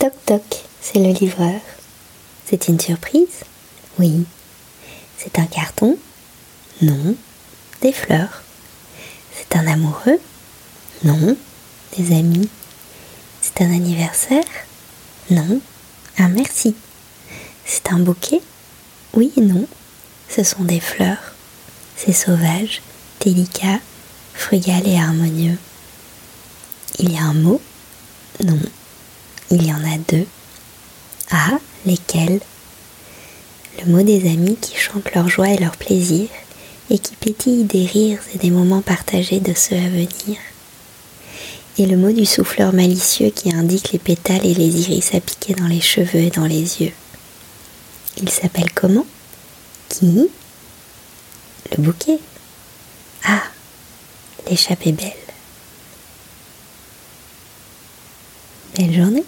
Toc toc, c'est le livreur. C'est une surprise? Oui. C'est un carton? Non. Des fleurs? C'est un amoureux? Non. Des amis? C'est un anniversaire? Non. Un merci? C'est un bouquet? Oui et non. Ce sont des fleurs. C'est sauvage, délicat, frugal et harmonieux. Il y a un mot? Non. Il y en a deux. Ah, lesquels? Le mot des amis qui chantent leur joie et leur plaisir et qui pétillent des rires et des moments partagés de ceux à venir. Et le mot du souffleur malicieux qui indique les pétales et les iris à piquer dans les cheveux et dans les yeux. Il s'appelle comment? Qui? Le bouquet. Ah, l'échappée belle. Belle journée